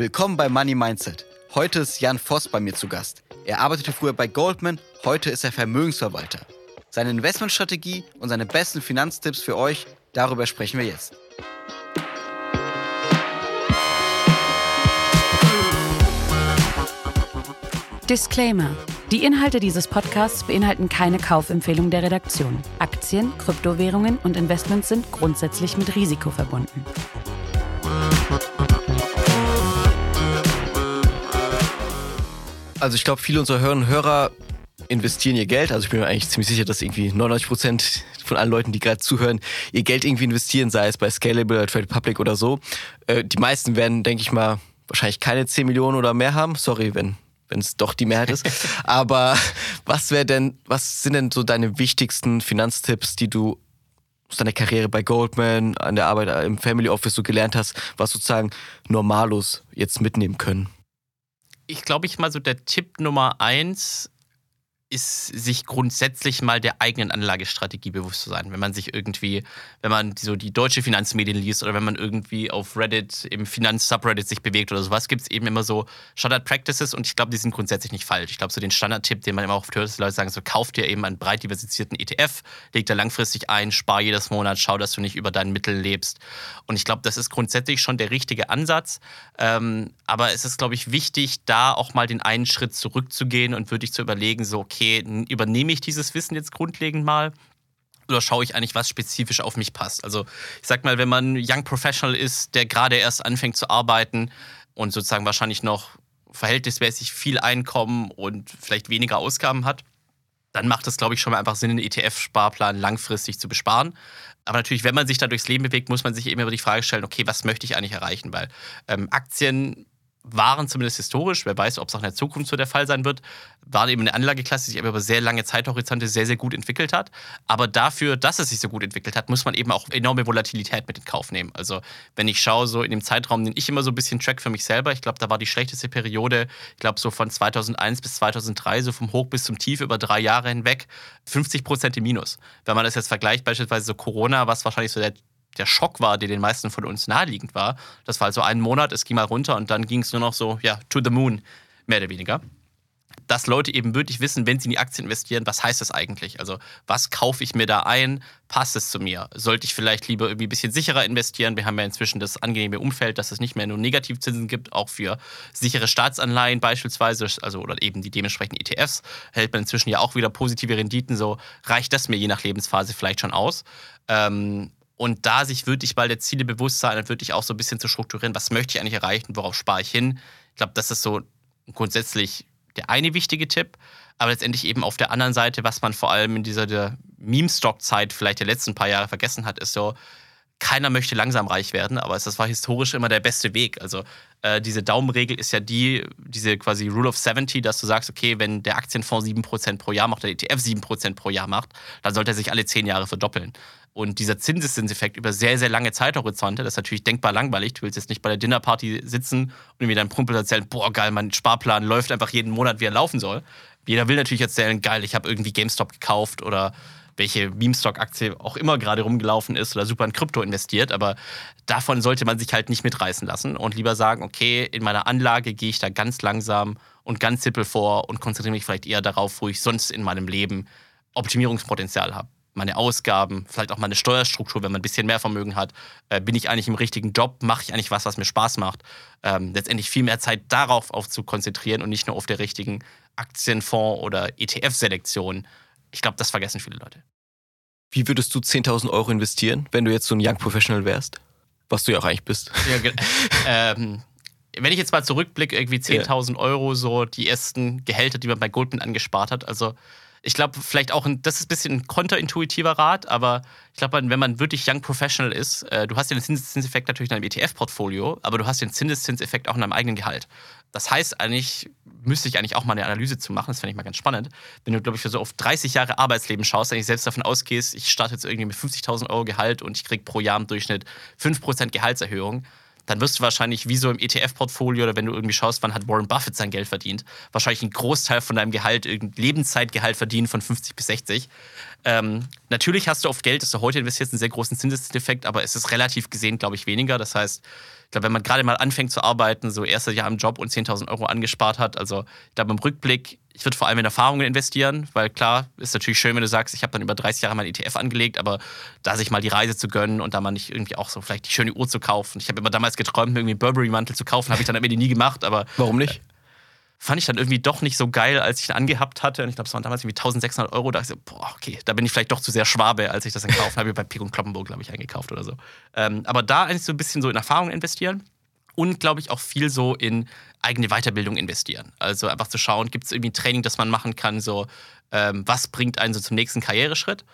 Willkommen bei Money Mindset. Heute ist Jan Voss bei mir zu Gast. Er arbeitete früher bei Goldman, heute ist er Vermögensverwalter. Seine Investmentstrategie und seine besten Finanztipps für euch, darüber sprechen wir jetzt. Disclaimer. Die Inhalte dieses Podcasts beinhalten keine Kaufempfehlung der Redaktion. Aktien, Kryptowährungen und Investments sind grundsätzlich mit Risiko verbunden. Also ich glaube, viele unserer Hörerinnen und Hörer investieren ihr Geld. Also ich bin mir eigentlich ziemlich sicher, dass irgendwie 99 Prozent von allen Leuten, die gerade zuhören, ihr Geld irgendwie investieren, sei es bei Scalable, Trade Public oder so. Äh, die meisten werden, denke ich mal, wahrscheinlich keine 10 Millionen oder mehr haben. Sorry, wenn wenn es doch die Mehrheit ist. Aber was wäre denn, was sind denn so deine wichtigsten Finanztipps, die du aus deiner Karriere bei Goldman, an der Arbeit im Family Office so gelernt hast, was sozusagen Normalos jetzt mitnehmen können? Ich glaube ich mal so der Tipp Nummer eins ist, sich grundsätzlich mal der eigenen Anlagestrategie bewusst zu sein. Wenn man sich irgendwie, wenn man so die deutsche Finanzmedien liest oder wenn man irgendwie auf Reddit im Finanz-Subreddit sich bewegt oder sowas, gibt es eben immer so Standard Practices und ich glaube, die sind grundsätzlich nicht falsch. Ich glaube, so den Standardtipp, den man immer oft hört, ist, Leute sagen so, kauf dir eben einen breit diversifizierten ETF, leg da langfristig ein, spar jedes Monat, schau, dass du nicht über deinen Mitteln lebst. Und ich glaube, das ist grundsätzlich schon der richtige Ansatz. Ähm, aber es ist, glaube ich, wichtig, da auch mal den einen Schritt zurückzugehen und wirklich zu überlegen, so, okay, okay, übernehme ich dieses Wissen jetzt grundlegend mal? Oder schaue ich eigentlich, was spezifisch auf mich passt? Also, ich sag mal, wenn man Young Professional ist, der gerade erst anfängt zu arbeiten und sozusagen wahrscheinlich noch verhältnismäßig viel Einkommen und vielleicht weniger Ausgaben hat, dann macht es, glaube ich, schon mal einfach Sinn, einen ETF-Sparplan langfristig zu besparen. Aber natürlich, wenn man sich da durchs Leben bewegt, muss man sich eben über die Frage stellen, okay, was möchte ich eigentlich erreichen? Weil ähm, Aktien waren zumindest historisch, wer weiß, ob es auch in der Zukunft so der Fall sein wird, waren eben eine Anlageklasse, die sich aber über sehr lange Zeithorizonte sehr, sehr gut entwickelt hat. Aber dafür, dass es sich so gut entwickelt hat, muss man eben auch enorme Volatilität mit in Kauf nehmen. Also wenn ich schaue, so in dem Zeitraum, den ich immer so ein bisschen track für mich selber, ich glaube, da war die schlechteste Periode, ich glaube so von 2001 bis 2003, so vom Hoch bis zum Tief über drei Jahre hinweg, 50 Prozent im Minus. Wenn man das jetzt vergleicht, beispielsweise so Corona, was wahrscheinlich so der der Schock war, der den meisten von uns naheliegend war. Das war also ein Monat, es ging mal runter und dann ging es nur noch so, ja, to the moon, mehr oder weniger. Dass Leute eben wirklich wissen, wenn sie in die Aktien investieren, was heißt das eigentlich? Also, was kaufe ich mir da ein? Passt es zu mir? Sollte ich vielleicht lieber irgendwie ein bisschen sicherer investieren? Wir haben ja inzwischen das angenehme Umfeld, dass es nicht mehr nur Negativzinsen gibt, auch für sichere Staatsanleihen beispielsweise, also oder eben die dementsprechenden ETFs, hält man inzwischen ja auch wieder positive Renditen. So reicht das mir je nach Lebensphase vielleicht schon aus. Ähm, und da sich wirklich mal der Ziele bewusst sein und wirklich auch so ein bisschen zu strukturieren, was möchte ich eigentlich erreichen, worauf spare ich hin. Ich glaube, das ist so grundsätzlich der eine wichtige Tipp. Aber letztendlich eben auf der anderen Seite, was man vor allem in dieser Meme-Stock-Zeit vielleicht der letzten paar Jahre vergessen hat, ist so, keiner möchte langsam reich werden, aber das war historisch immer der beste Weg. Also äh, diese Daumenregel ist ja die, diese quasi Rule of 70, dass du sagst, okay, wenn der Aktienfonds 7% pro Jahr macht, der ETF 7% pro Jahr macht, dann sollte er sich alle 10 Jahre verdoppeln. Und dieser Zinseszinseffekt über sehr, sehr lange Zeithorizonte, das ist natürlich denkbar langweilig. Du willst jetzt nicht bei der Dinnerparty sitzen und mir deinem Kumpel erzählen, boah, geil, mein Sparplan läuft einfach jeden Monat, wie er laufen soll. Jeder will natürlich erzählen, geil, ich habe irgendwie GameStop gekauft oder welche Meme-Stock-Aktie auch immer gerade rumgelaufen ist oder super in Krypto investiert. Aber davon sollte man sich halt nicht mitreißen lassen und lieber sagen, okay, in meiner Anlage gehe ich da ganz langsam und ganz simpel vor und konzentriere mich vielleicht eher darauf, wo ich sonst in meinem Leben Optimierungspotenzial habe. Meine Ausgaben, vielleicht auch meine Steuerstruktur, wenn man ein bisschen mehr Vermögen hat. Äh, bin ich eigentlich im richtigen Job? Mache ich eigentlich was, was mir Spaß macht? Ähm, letztendlich viel mehr Zeit darauf auf zu konzentrieren und nicht nur auf der richtigen Aktienfonds- oder ETF-Selektion ich glaube, das vergessen viele Leute. Wie würdest du 10.000 Euro investieren, wenn du jetzt so ein Young Professional wärst? Was du ja auch eigentlich bist. Ja, ähm, wenn ich jetzt mal zurückblicke, irgendwie 10.000 ja. Euro, so die ersten Gehälter, die man bei Goldman angespart hat. Also ich glaube, vielleicht auch, ein, das ist ein bisschen ein konterintuitiver Rat, aber ich glaube, wenn man wirklich Young Professional ist, äh, du hast den Zinseszinseffekt natürlich in deinem ETF-Portfolio, aber du hast den Zinseszinseffekt auch in deinem eigenen Gehalt. Das heißt eigentlich, müsste ich eigentlich auch mal eine Analyse zu machen, das fände ich mal ganz spannend. Wenn du, glaube ich, für so auf 30 Jahre Arbeitsleben schaust, eigentlich selbst davon ausgehst, ich starte jetzt irgendwie mit 50.000 Euro Gehalt und ich kriege pro Jahr im Durchschnitt 5% Gehaltserhöhung, dann wirst du wahrscheinlich wie so im ETF-Portfolio oder wenn du irgendwie schaust, wann hat Warren Buffett sein Geld verdient, wahrscheinlich einen Großteil von deinem Gehalt, irgendein Lebenszeitgehalt verdienen von 50 bis 60. Ähm, natürlich hast du oft Geld, das du heute investierst, einen sehr großen Zinseszinseffekt, aber es ist relativ gesehen, glaube ich, weniger. Das heißt, ich glaube, wenn man gerade mal anfängt zu arbeiten, so erstes Jahr im Job und 10.000 Euro angespart hat, also ich glaube im Rückblick, ich würde vor allem in Erfahrungen investieren, weil klar, ist natürlich schön, wenn du sagst, ich habe dann über 30 Jahre mein ETF angelegt, aber da sich mal die Reise zu gönnen und da mal nicht irgendwie auch so vielleicht die schöne Uhr zu kaufen. Ich habe immer damals geträumt, irgendwie einen Burberry-Mantel zu kaufen, habe ich dann am Ende nie gemacht, aber. Warum nicht? fand ich dann irgendwie doch nicht so geil, als ich ihn angehabt hatte. Und ich glaube, es waren damals irgendwie 1600 Euro. Da dachte ich so, boah, okay, da bin ich vielleicht doch zu sehr Schwabe, als ich das dann gekauft habe. bei Pick und Kloppenburg, glaube ich, eingekauft oder so. Ähm, aber da eigentlich so ein bisschen so in Erfahrung investieren und, glaube ich, auch viel so in eigene Weiterbildung investieren. Also einfach zu schauen, gibt es irgendwie ein Training, das man machen kann, so ähm, was bringt einen so zum nächsten Karriereschritt.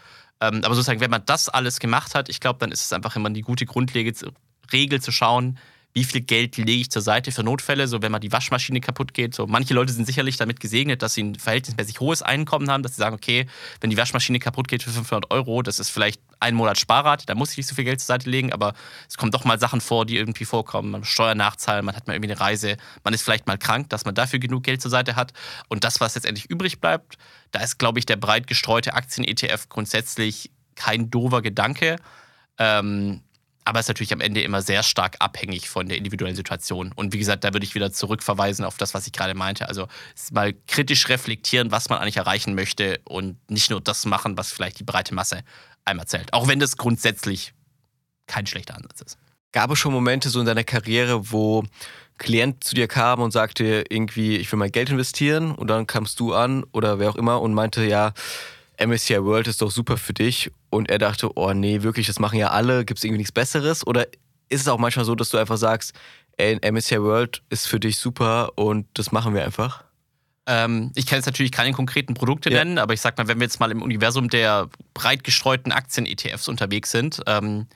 Ähm, aber sozusagen, wenn man das alles gemacht hat, ich glaube, dann ist es einfach immer die gute Grundregel zu schauen, wie viel Geld lege ich zur Seite für Notfälle, so wenn mal die Waschmaschine kaputt geht. So manche Leute sind sicherlich damit gesegnet, dass sie ein verhältnismäßig hohes Einkommen haben, dass sie sagen, okay, wenn die Waschmaschine kaputt geht für 500 Euro, das ist vielleicht ein Monat Sparrad, da muss ich nicht so viel Geld zur Seite legen, aber es kommen doch mal Sachen vor, die irgendwie vorkommen. Man muss Steuern nachzahlen, man hat mal irgendwie eine Reise, man ist vielleicht mal krank, dass man dafür genug Geld zur Seite hat. Und das, was letztendlich übrig bleibt, da ist, glaube ich, der breit gestreute Aktien-ETF grundsätzlich kein doofer Gedanke. Ähm, aber es ist natürlich am Ende immer sehr stark abhängig von der individuellen Situation. Und wie gesagt, da würde ich wieder zurückverweisen auf das, was ich gerade meinte. Also mal kritisch reflektieren, was man eigentlich erreichen möchte und nicht nur das machen, was vielleicht die breite Masse einmal zählt. Auch wenn das grundsätzlich kein schlechter Ansatz ist. Gab es schon Momente so in deiner Karriere, wo Klient zu dir kam und sagte irgendwie, ich will mein Geld investieren und dann kamst du an oder wer auch immer und meinte, ja, MSCI World ist doch super für dich und er dachte, oh nee, wirklich, das machen ja alle, gibt es irgendwie nichts Besseres? Oder ist es auch manchmal so, dass du einfach sagst, ey, MSCI World ist für dich super und das machen wir einfach? Ähm, ich kann jetzt natürlich keine konkreten Produkte ja. nennen, aber ich sag mal, wenn wir jetzt mal im Universum der breit gestreuten Aktien-ETFs unterwegs sind, ähm,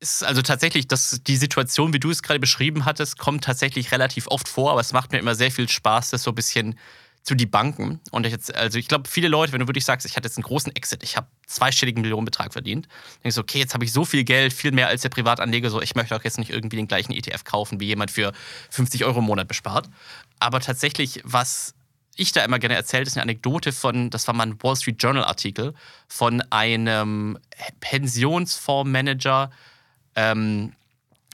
ist also tatsächlich, dass die Situation, wie du es gerade beschrieben hattest, kommt tatsächlich relativ oft vor, aber es macht mir immer sehr viel Spaß, das so ein bisschen zu die Banken. Und ich jetzt, also ich glaube, viele Leute, wenn du wirklich sagst, ich hatte jetzt einen großen Exit, ich habe zweistelligen Millionenbetrag verdient, denkst du, okay, jetzt habe ich so viel Geld, viel mehr als der Privatanleger, so ich möchte auch jetzt nicht irgendwie den gleichen ETF kaufen, wie jemand für 50 Euro im Monat bespart. Aber tatsächlich, was ich da immer gerne erzählt, ist eine Anekdote von, das war mal ein Wall Street Journal Artikel, von einem Pensionsfondsmanager, ähm,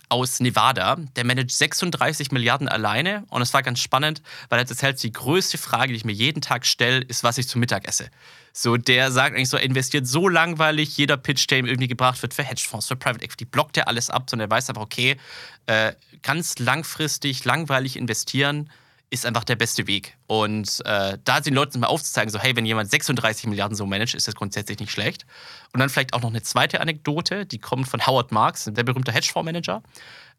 aus Nevada. Der managt 36 Milliarden alleine. Und es war ganz spannend, weil er erzählt, die größte Frage, die ich mir jeden Tag stelle, ist, was ich zum Mittag esse. So, der sagt eigentlich so, er investiert so langweilig, jeder Pitch, der ihm irgendwie gebracht wird für Hedgefonds, für Private Equity, blockt er alles ab, sondern er weiß einfach, okay, äh, ganz langfristig, langweilig investieren ist einfach der beste Weg. Und äh, da den Leuten mal aufzuzeigen, so hey, wenn jemand 36 Milliarden so managt, ist das grundsätzlich nicht schlecht. Und dann vielleicht auch noch eine zweite Anekdote, die kommt von Howard Marks, der berühmte Hedgefondsmanager.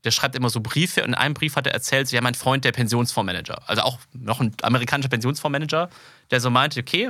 Der schreibt immer so Briefe und in einem Brief hat er erzählt, so, ja, mein Freund, der Pensionsfondsmanager, also auch noch ein amerikanischer Pensionsfondsmanager, der so meinte, okay,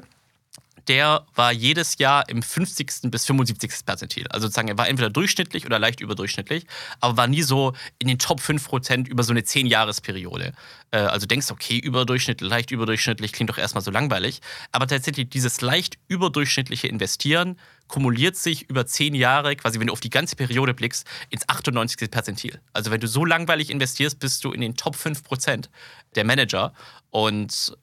der war jedes Jahr im 50. bis 75. Perzentil. Also sozusagen, er war entweder durchschnittlich oder leicht überdurchschnittlich, aber war nie so in den Top 5% über so eine 10-Jahres-Periode. Äh, also denkst, okay, überdurchschnittlich, leicht überdurchschnittlich, klingt doch erstmal so langweilig. Aber tatsächlich dieses leicht überdurchschnittliche Investieren kumuliert sich über 10 Jahre, quasi wenn du auf die ganze Periode blickst, ins 98. Perzentil. Also wenn du so langweilig investierst, bist du in den Top 5% der Manager. Und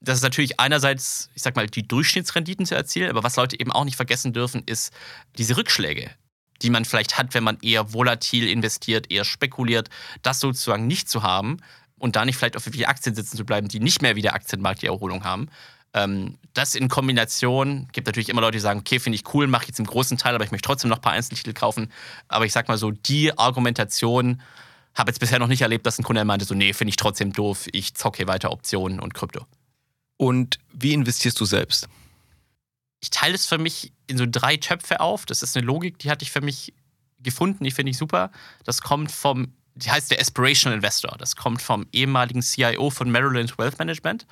das ist natürlich einerseits, ich sag mal, die Durchschnittsrenditen zu erzielen, aber was Leute eben auch nicht vergessen dürfen, ist diese Rückschläge, die man vielleicht hat, wenn man eher volatil investiert, eher spekuliert, das sozusagen nicht zu haben und da nicht vielleicht auf viele Aktien sitzen zu bleiben, die nicht mehr wie der Aktienmarkt die Erholung haben. Ähm, das in Kombination gibt natürlich immer Leute, die sagen, okay, finde ich cool, mache jetzt im großen Teil, aber ich möchte trotzdem noch ein paar Einzeltitel kaufen. Aber ich sag mal so, die Argumentation habe jetzt bisher noch nicht erlebt, dass ein Kunde meinte, so, nee, finde ich trotzdem doof, ich zocke weiter Optionen und Krypto. Und wie investierst du selbst? Ich teile es für mich in so drei Töpfe auf. Das ist eine Logik, die hatte ich für mich gefunden, die finde ich super. Das kommt vom, die heißt der Aspirational Investor. Das kommt vom ehemaligen CIO von Maryland Wealth Management.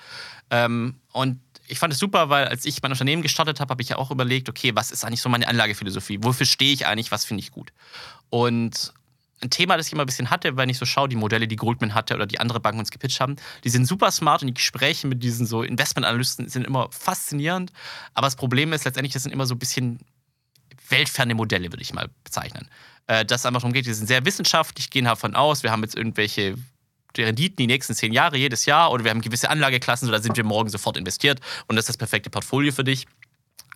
Ähm, und ich fand es super, weil als ich mein Unternehmen gestartet habe, habe ich ja auch überlegt, okay, was ist eigentlich so meine Anlagephilosophie? Wofür stehe ich eigentlich? Was finde ich gut? Und ein Thema, das ich immer ein bisschen hatte, wenn ich so schaue, die Modelle, die Goldman hatte oder die andere Banken uns gepitcht haben, die sind super smart und die Gespräche mit diesen so Investmentanalysten sind immer faszinierend. Aber das Problem ist letztendlich, das sind immer so ein bisschen weltferne Modelle, würde ich mal bezeichnen. äh, dass es einfach darum geht, die sind sehr wissenschaftlich, gehen davon aus, wir haben jetzt irgendwelche Renditen die nächsten zehn Jahre jedes Jahr oder wir haben gewisse Anlageklassen, so da sind wir morgen sofort investiert und das ist das perfekte Portfolio für dich.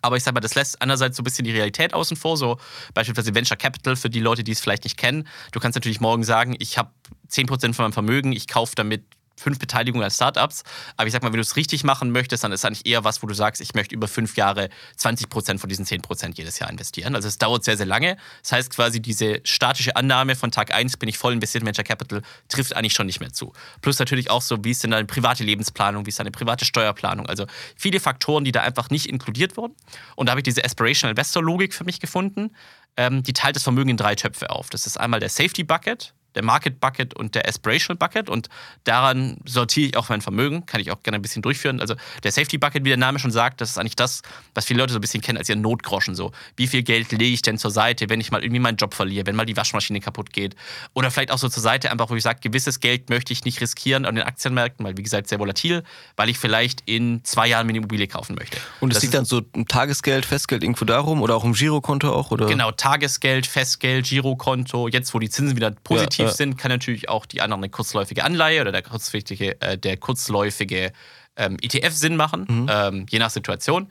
Aber ich sag mal, das lässt einerseits so ein bisschen die Realität außen vor, so beispielsweise Venture Capital für die Leute, die es vielleicht nicht kennen. Du kannst natürlich morgen sagen, ich habe 10% von meinem Vermögen, ich kaufe damit fünf Beteiligungen als Startups. Aber ich sag mal, wenn du es richtig machen möchtest, dann ist eigentlich eher was, wo du sagst, ich möchte über fünf Jahre 20 Prozent von diesen 10 Prozent jedes Jahr investieren. Also es dauert sehr, sehr lange. Das heißt quasi, diese statische Annahme von Tag 1 bin ich voll investiert in Venture Capital trifft eigentlich schon nicht mehr zu. Plus natürlich auch so, wie ist denn deine private Lebensplanung, wie ist deine private Steuerplanung. Also viele Faktoren, die da einfach nicht inkludiert wurden. Und da habe ich diese Aspirational Investor Logik für mich gefunden. Ähm, die teilt das Vermögen in drei Töpfe auf. Das ist einmal der Safety Bucket, der Market Bucket und der Aspirational Bucket und daran sortiere ich auch mein Vermögen, kann ich auch gerne ein bisschen durchführen. Also der Safety Bucket, wie der Name schon sagt, das ist eigentlich das, was viele Leute so ein bisschen kennen als ihren Notgroschen. So, wie viel Geld lege ich denn zur Seite, wenn ich mal irgendwie meinen Job verliere, wenn mal die Waschmaschine kaputt geht oder vielleicht auch so zur Seite einfach, wo ich sage, gewisses Geld möchte ich nicht riskieren an den Aktienmärkten, weil wie gesagt sehr volatil, weil ich vielleicht in zwei Jahren mir eine Immobilie kaufen möchte. Und es liegt dann so ein Tagesgeld, Festgeld irgendwo darum oder auch im Girokonto auch oder? Genau, Tagesgeld, Festgeld, Girokonto. Jetzt, wo die Zinsen wieder positiv ja, ja. sind, kann natürlich auch die andere eine kurzläufige Anleihe oder der kurzläufige, äh, der kurzläufige ähm, ETF Sinn machen, mhm. ähm, je nach Situation.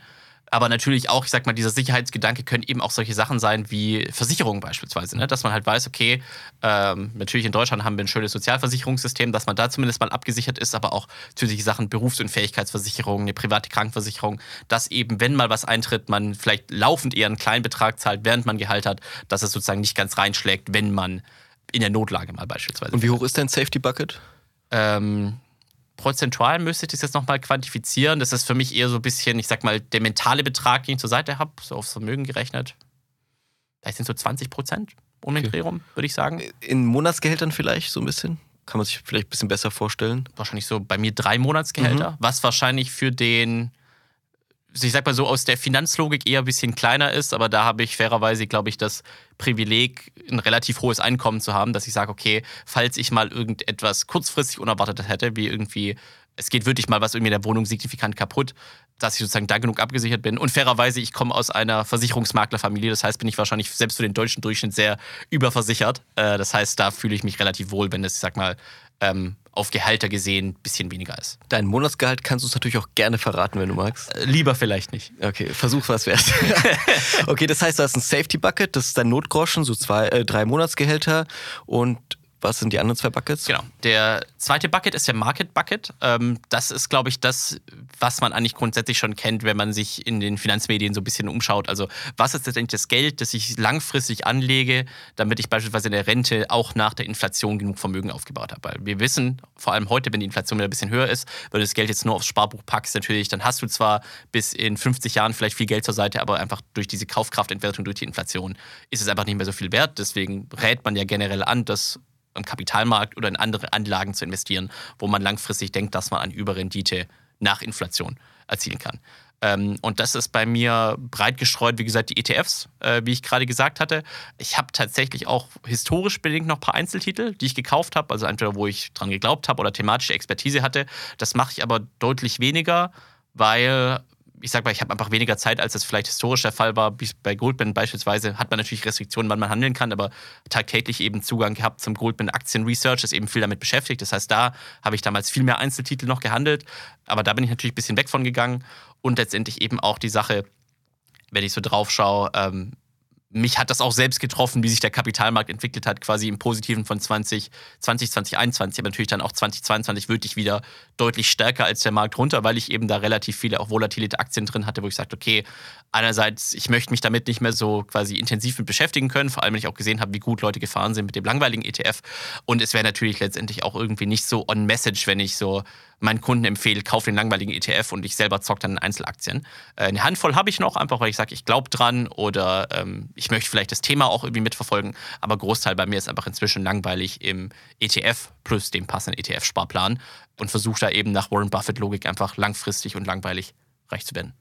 Aber natürlich auch, ich sag mal, dieser Sicherheitsgedanke können eben auch solche Sachen sein wie Versicherungen beispielsweise. Ne? Dass man halt weiß, okay, ähm, natürlich in Deutschland haben wir ein schönes Sozialversicherungssystem, dass man da zumindest mal abgesichert ist, aber auch zusätzliche Sachen, Berufsunfähigkeitsversicherung, eine private Krankenversicherung, dass eben, wenn mal was eintritt, man vielleicht laufend eher einen kleinen Betrag zahlt, während man Gehalt hat, dass es sozusagen nicht ganz reinschlägt, wenn man in der Notlage mal beispielsweise. Und wie hoch ist dein Safety Bucket? Ähm, prozentual müsste ich das jetzt nochmal quantifizieren. Das ist für mich eher so ein bisschen, ich sag mal, der mentale Betrag, den ich zur Seite habe, so aufs Vermögen gerechnet. Vielleicht sind so 20 Prozent um den okay. Dreh rum, würde ich sagen. In Monatsgehältern vielleicht so ein bisschen? Kann man sich vielleicht ein bisschen besser vorstellen? Wahrscheinlich so bei mir drei Monatsgehälter, mhm. was wahrscheinlich für den ich sag mal so, aus der Finanzlogik eher ein bisschen kleiner ist, aber da habe ich fairerweise, glaube ich, das Privileg, ein relativ hohes Einkommen zu haben, dass ich sage, okay, falls ich mal irgendetwas kurzfristig Unerwartetes hätte, wie irgendwie, es geht wirklich mal was irgendwie in der Wohnung signifikant kaputt, dass ich sozusagen da genug abgesichert bin. Und fairerweise, ich komme aus einer Versicherungsmaklerfamilie, das heißt, bin ich wahrscheinlich selbst für den deutschen Durchschnitt sehr überversichert. Äh, das heißt, da fühle ich mich relativ wohl, wenn es, ich sag mal, ähm, auf Gehalter gesehen ein bisschen weniger ist. Dein Monatsgehalt kannst du es natürlich auch gerne verraten, wenn du magst. Äh, lieber vielleicht nicht. Okay, versuch was wert. okay, das heißt, du hast ein Safety Bucket, das ist dein Notgroschen, so zwei, äh, drei Monatsgehälter und was sind die anderen zwei Buckets? Genau. Der zweite Bucket ist der Market Bucket. Ähm, das ist, glaube ich, das, was man eigentlich grundsätzlich schon kennt, wenn man sich in den Finanzmedien so ein bisschen umschaut. Also, was ist letztendlich das Geld, das ich langfristig anlege, damit ich beispielsweise in der Rente auch nach der Inflation genug Vermögen aufgebaut habe? Weil wir wissen, vor allem heute, wenn die Inflation wieder ein bisschen höher ist, wenn du das Geld jetzt nur aufs Sparbuch packst, natürlich, dann hast du zwar bis in 50 Jahren vielleicht viel Geld zur Seite, aber einfach durch diese Kaufkraftentwertung, durch die Inflation ist es einfach nicht mehr so viel wert. Deswegen rät man ja generell an, das am Kapitalmarkt oder in andere Anlagen zu investieren, wo man langfristig denkt, dass man eine Überrendite nach Inflation erzielen kann. Ähm, und das ist bei mir breit gestreut, wie gesagt, die ETFs, äh, wie ich gerade gesagt hatte. Ich habe tatsächlich auch historisch bedingt noch ein paar Einzeltitel, die ich gekauft habe, also entweder wo ich dran geglaubt habe oder thematische Expertise hatte. Das mache ich aber deutlich weniger, weil ich sag mal, ich habe einfach weniger Zeit, als das vielleicht historisch der Fall war. Bei Goldman beispielsweise hat man natürlich Restriktionen, wann man handeln kann, aber tagtäglich eben Zugang gehabt zum Goldman Aktien Research, ist eben viel damit beschäftigt. Das heißt, da habe ich damals viel mehr Einzeltitel noch gehandelt, aber da bin ich natürlich ein bisschen weg von gegangen und letztendlich eben auch die Sache, wenn ich so drauf schaue, ähm, mich hat das auch selbst getroffen, wie sich der Kapitalmarkt entwickelt hat, quasi im Positiven von 2020, 2021, aber natürlich dann auch 2022 wirklich wieder deutlich stärker als der Markt runter, weil ich eben da relativ viele auch volatile Aktien drin hatte, wo ich sagte, okay, einerseits, ich möchte mich damit nicht mehr so quasi intensiv mit beschäftigen können, vor allem wenn ich auch gesehen habe, wie gut Leute gefahren sind mit dem langweiligen ETF. Und es wäre natürlich letztendlich auch irgendwie nicht so on message, wenn ich so meinen Kunden empfehle, kauf den langweiligen ETF und ich selber zocke dann in Einzelaktien. Äh, eine Handvoll habe ich noch, einfach weil ich sage, ich glaube dran oder ähm, ich möchte vielleicht das Thema auch irgendwie mitverfolgen. Aber Großteil bei mir ist einfach inzwischen langweilig im ETF plus dem passenden ETF-Sparplan und versuche da eben nach Warren Buffett-Logik einfach langfristig und langweilig reich zu werden.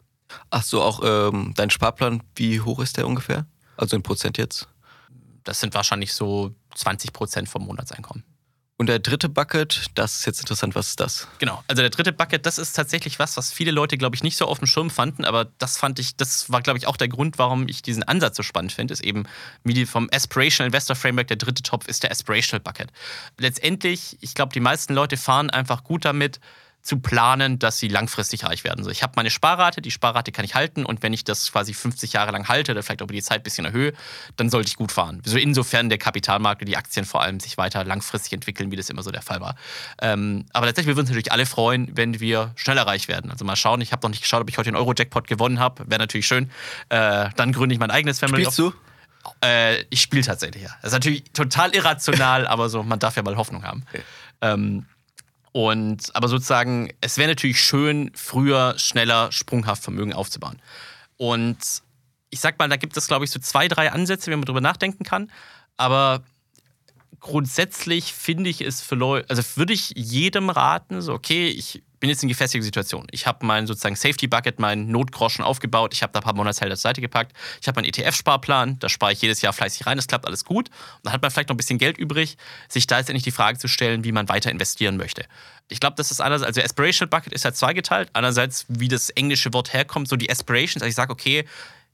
Ach so, auch ähm, dein Sparplan, wie hoch ist der ungefähr? Also in Prozent jetzt? Das sind wahrscheinlich so 20 Prozent vom Monatseinkommen. Und der dritte Bucket, das ist jetzt interessant, was ist das? Genau, also der dritte Bucket, das ist tatsächlich was, was viele Leute, glaube ich, nicht so auf dem Schirm fanden, aber das fand ich, das war, glaube ich, auch der Grund, warum ich diesen Ansatz so spannend finde, ist eben, wie die vom Aspirational Investor Framework, der dritte Topf ist der Aspirational Bucket. Letztendlich, ich glaube, die meisten Leute fahren einfach gut damit, zu planen, dass sie langfristig reich werden. So, ich habe meine Sparrate, die Sparrate kann ich halten und wenn ich das quasi 50 Jahre lang halte oder vielleicht über die Zeit ein bisschen erhöhe, dann sollte ich gut fahren. So insofern der Kapitalmarkt und die Aktien vor allem sich weiter langfristig entwickeln, wie das immer so der Fall war. Ähm, aber letztendlich wir würden uns natürlich alle freuen, wenn wir schneller reich werden. Also mal schauen, ich habe noch nicht geschaut, ob ich heute den Euro-Jackpot gewonnen habe. Wäre natürlich schön. Äh, dann gründe ich mein eigenes Family. Spielst du? Äh, ich spiele tatsächlich, ja. Das ist natürlich total irrational, aber so, man darf ja mal Hoffnung haben. Okay. Ähm, und aber sozusagen, es wäre natürlich schön, früher, schneller, sprunghaft Vermögen aufzubauen. Und ich sag mal, da gibt es, glaube ich, so zwei, drei Ansätze, wie man drüber nachdenken kann. Aber grundsätzlich finde ich es für Leute, also würde ich jedem raten, so, okay, ich bin jetzt in gefestigter Situation. Ich habe mein sozusagen Safety Bucket, meinen Notgroschen aufgebaut. Ich habe da ein paar Monatsgelder zur Seite gepackt. Ich habe meinen ETF-Sparplan. Da spare ich jedes Jahr fleißig rein. Das klappt alles gut. Und dann hat man vielleicht noch ein bisschen Geld übrig, sich da jetzt endlich die Frage zu stellen, wie man weiter investieren möchte. Ich glaube, das ist anders. Also, Aspirational Bucket ist ja zweigeteilt. Einerseits, wie das englische Wort herkommt, so die Aspirations. Also, ich sage, okay,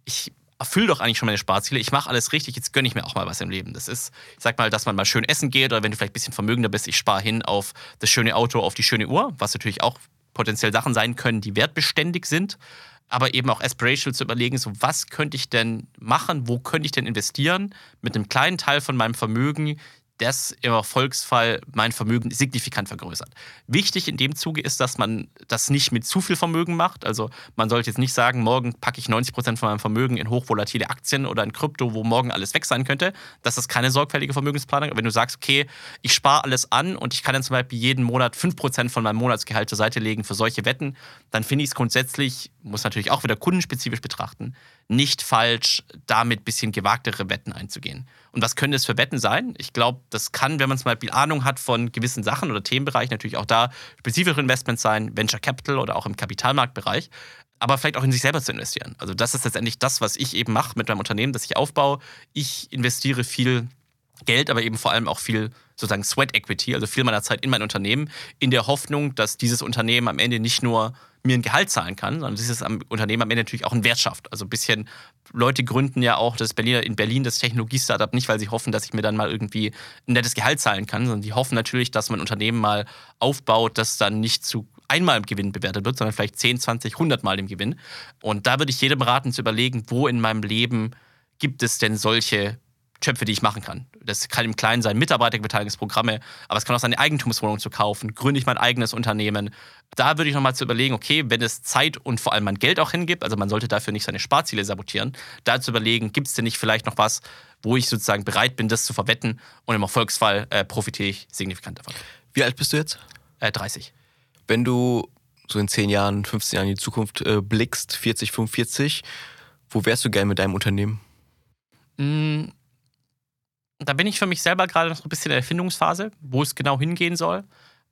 ich erfülle doch eigentlich schon meine Sparziele. Ich mache alles richtig, jetzt gönne ich mir auch mal was im Leben. Das ist, ich sag mal, dass man mal schön essen geht oder wenn du vielleicht ein bisschen vermögender bist, ich spare hin auf das schöne Auto, auf die schöne Uhr, was natürlich auch potenziell Sachen sein können, die wertbeständig sind. Aber eben auch aspirational zu überlegen, so was könnte ich denn machen, wo könnte ich denn investieren mit einem kleinen Teil von meinem Vermögen, das im Erfolgsfall mein Vermögen signifikant vergrößert. Wichtig in dem Zuge ist, dass man das nicht mit zu viel Vermögen macht. Also man sollte jetzt nicht sagen, morgen packe ich 90 Prozent von meinem Vermögen in hochvolatile Aktien oder in Krypto, wo morgen alles weg sein könnte. Das ist keine sorgfältige Vermögensplanung. Wenn du sagst, okay, ich spare alles an und ich kann dann zum Beispiel jeden Monat 5 Prozent von meinem Monatsgehalt zur Seite legen für solche Wetten, dann finde ich es grundsätzlich, muss natürlich auch wieder kundenspezifisch betrachten, nicht falsch, damit ein bisschen gewagtere Wetten einzugehen. Und was können das für Wetten sein? Ich glaube, das kann, wenn man zum Beispiel Ahnung hat von gewissen Sachen oder Themenbereichen, natürlich auch da spezifische Investments sein, Venture Capital oder auch im Kapitalmarktbereich aber vielleicht auch in sich selber zu investieren. Also das ist letztendlich das, was ich eben mache mit meinem Unternehmen, das ich aufbaue. Ich investiere viel Geld, aber eben vor allem auch viel sozusagen Sweat Equity, also viel meiner Zeit in mein Unternehmen, in der Hoffnung, dass dieses Unternehmen am Ende nicht nur mir ein Gehalt zahlen kann, sondern dieses Unternehmen am Ende natürlich auch einen Wert schafft. Also ein bisschen, Leute gründen ja auch das Berliner, in Berlin das Technologie-Startup nicht, weil sie hoffen, dass ich mir dann mal irgendwie ein nettes Gehalt zahlen kann, sondern die hoffen natürlich, dass mein Unternehmen mal aufbaut, das dann nicht zu einmal im Gewinn bewertet wird, sondern vielleicht 10, 20, 100 Mal im Gewinn. Und da würde ich jedem raten zu überlegen, wo in meinem Leben gibt es denn solche Töpfe, die ich machen kann. Das kann im Kleinen sein, Mitarbeiterbeteiligungsprogramme, aber es kann auch sein, eine Eigentumswohnung zu kaufen. Gründe ich mein eigenes Unternehmen. Da würde ich nochmal zu überlegen, okay, wenn es Zeit und vor allem mein Geld auch hingibt, also man sollte dafür nicht seine Sparziele sabotieren, da zu überlegen, gibt es denn nicht vielleicht noch was, wo ich sozusagen bereit bin, das zu verwetten und im Erfolgsfall äh, profitiere ich signifikant davon. Wie alt bist du jetzt? Äh, 30. Wenn du so in 10 Jahren, 15 Jahren in die Zukunft äh, blickst, 40, 45, wo wärst du gern mit deinem Unternehmen? Mmh da bin ich für mich selber gerade noch ein bisschen in der Erfindungsphase, wo es genau hingehen soll.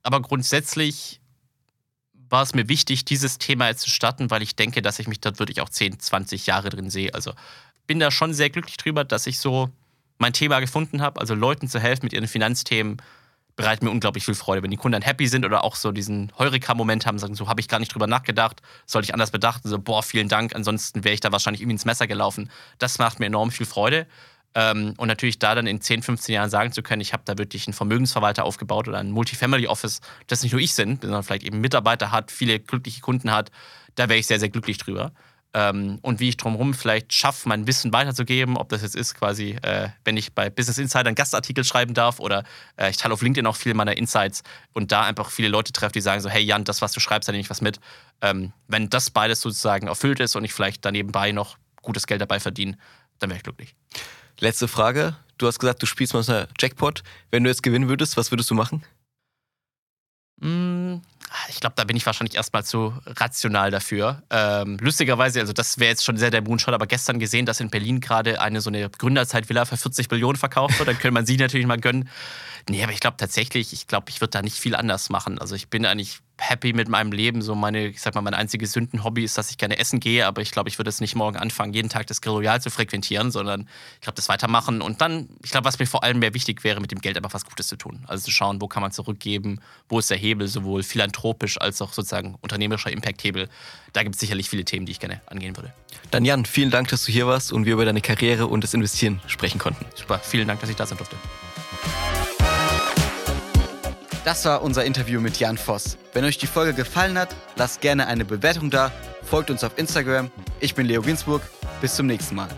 Aber grundsätzlich war es mir wichtig, dieses Thema jetzt zu starten, weil ich denke, dass ich mich dort wirklich auch 10, 20 Jahre drin sehe. Also bin da schon sehr glücklich drüber, dass ich so mein Thema gefunden habe. Also Leuten zu helfen mit ihren Finanzthemen bereitet mir unglaublich viel Freude. Wenn die Kunden dann happy sind oder auch so diesen Heureka-Moment haben, sagen, so habe ich gar nicht drüber nachgedacht, sollte ich anders bedachten, so, boah, vielen Dank, ansonsten wäre ich da wahrscheinlich irgendwie ins Messer gelaufen. Das macht mir enorm viel Freude. Ähm, und natürlich da dann in 10, 15 Jahren sagen zu können, ich habe da wirklich einen Vermögensverwalter aufgebaut oder ein Multifamily Office, das nicht nur ich bin, sondern vielleicht eben Mitarbeiter hat, viele glückliche Kunden hat, da wäre ich sehr, sehr glücklich drüber. Ähm, und wie ich drumherum vielleicht schaffe, mein Wissen weiterzugeben, ob das jetzt ist quasi, äh, wenn ich bei Business Insider einen Gastartikel schreiben darf oder äh, ich teile auf LinkedIn auch viele meiner Insights und da einfach viele Leute treffe, die sagen so, hey Jan, das, was du schreibst, da nehme ich was mit. Ähm, wenn das beides sozusagen erfüllt ist und ich vielleicht danebenbei noch gutes Geld dabei verdiene, dann wäre ich glücklich. Letzte Frage. Du hast gesagt, du spielst mal Jackpot. Wenn du jetzt gewinnen würdest, was würdest du machen? Mm, ich glaube, da bin ich wahrscheinlich erstmal zu rational dafür. Ähm, lustigerweise, also das wäre jetzt schon sehr der Moonshot, aber gestern gesehen, dass in Berlin gerade eine so eine Gründerzeit-Villa für 40 Millionen verkauft wird. Dann könnte man sie natürlich mal gönnen. Nee, aber ich glaube tatsächlich, ich glaube, ich würde da nicht viel anders machen. Also ich bin eigentlich happy mit meinem Leben. So meine, ich sag mal, mein einziges Sündenhobby ist, dass ich gerne essen gehe, aber ich glaube, ich würde es nicht morgen anfangen, jeden Tag das Grill Royal zu frequentieren, sondern ich glaube, das weitermachen. Und dann, ich glaube, was mir vor allem mehr wichtig wäre, mit dem Geld einfach was Gutes zu tun. Also zu schauen, wo kann man zurückgeben, wo ist der Hebel, sowohl philanthropisch als auch sozusagen unternehmerischer Impact-Hebel. Da gibt es sicherlich viele Themen, die ich gerne angehen würde. Dann Jan, vielen Dank, dass du hier warst und wir über deine Karriere und das Investieren sprechen konnten. Super, vielen Dank, dass ich da sein durfte. Das war unser Interview mit Jan Voss. Wenn euch die Folge gefallen hat, lasst gerne eine Bewertung da, folgt uns auf Instagram. Ich bin Leo Ginsburg. Bis zum nächsten Mal.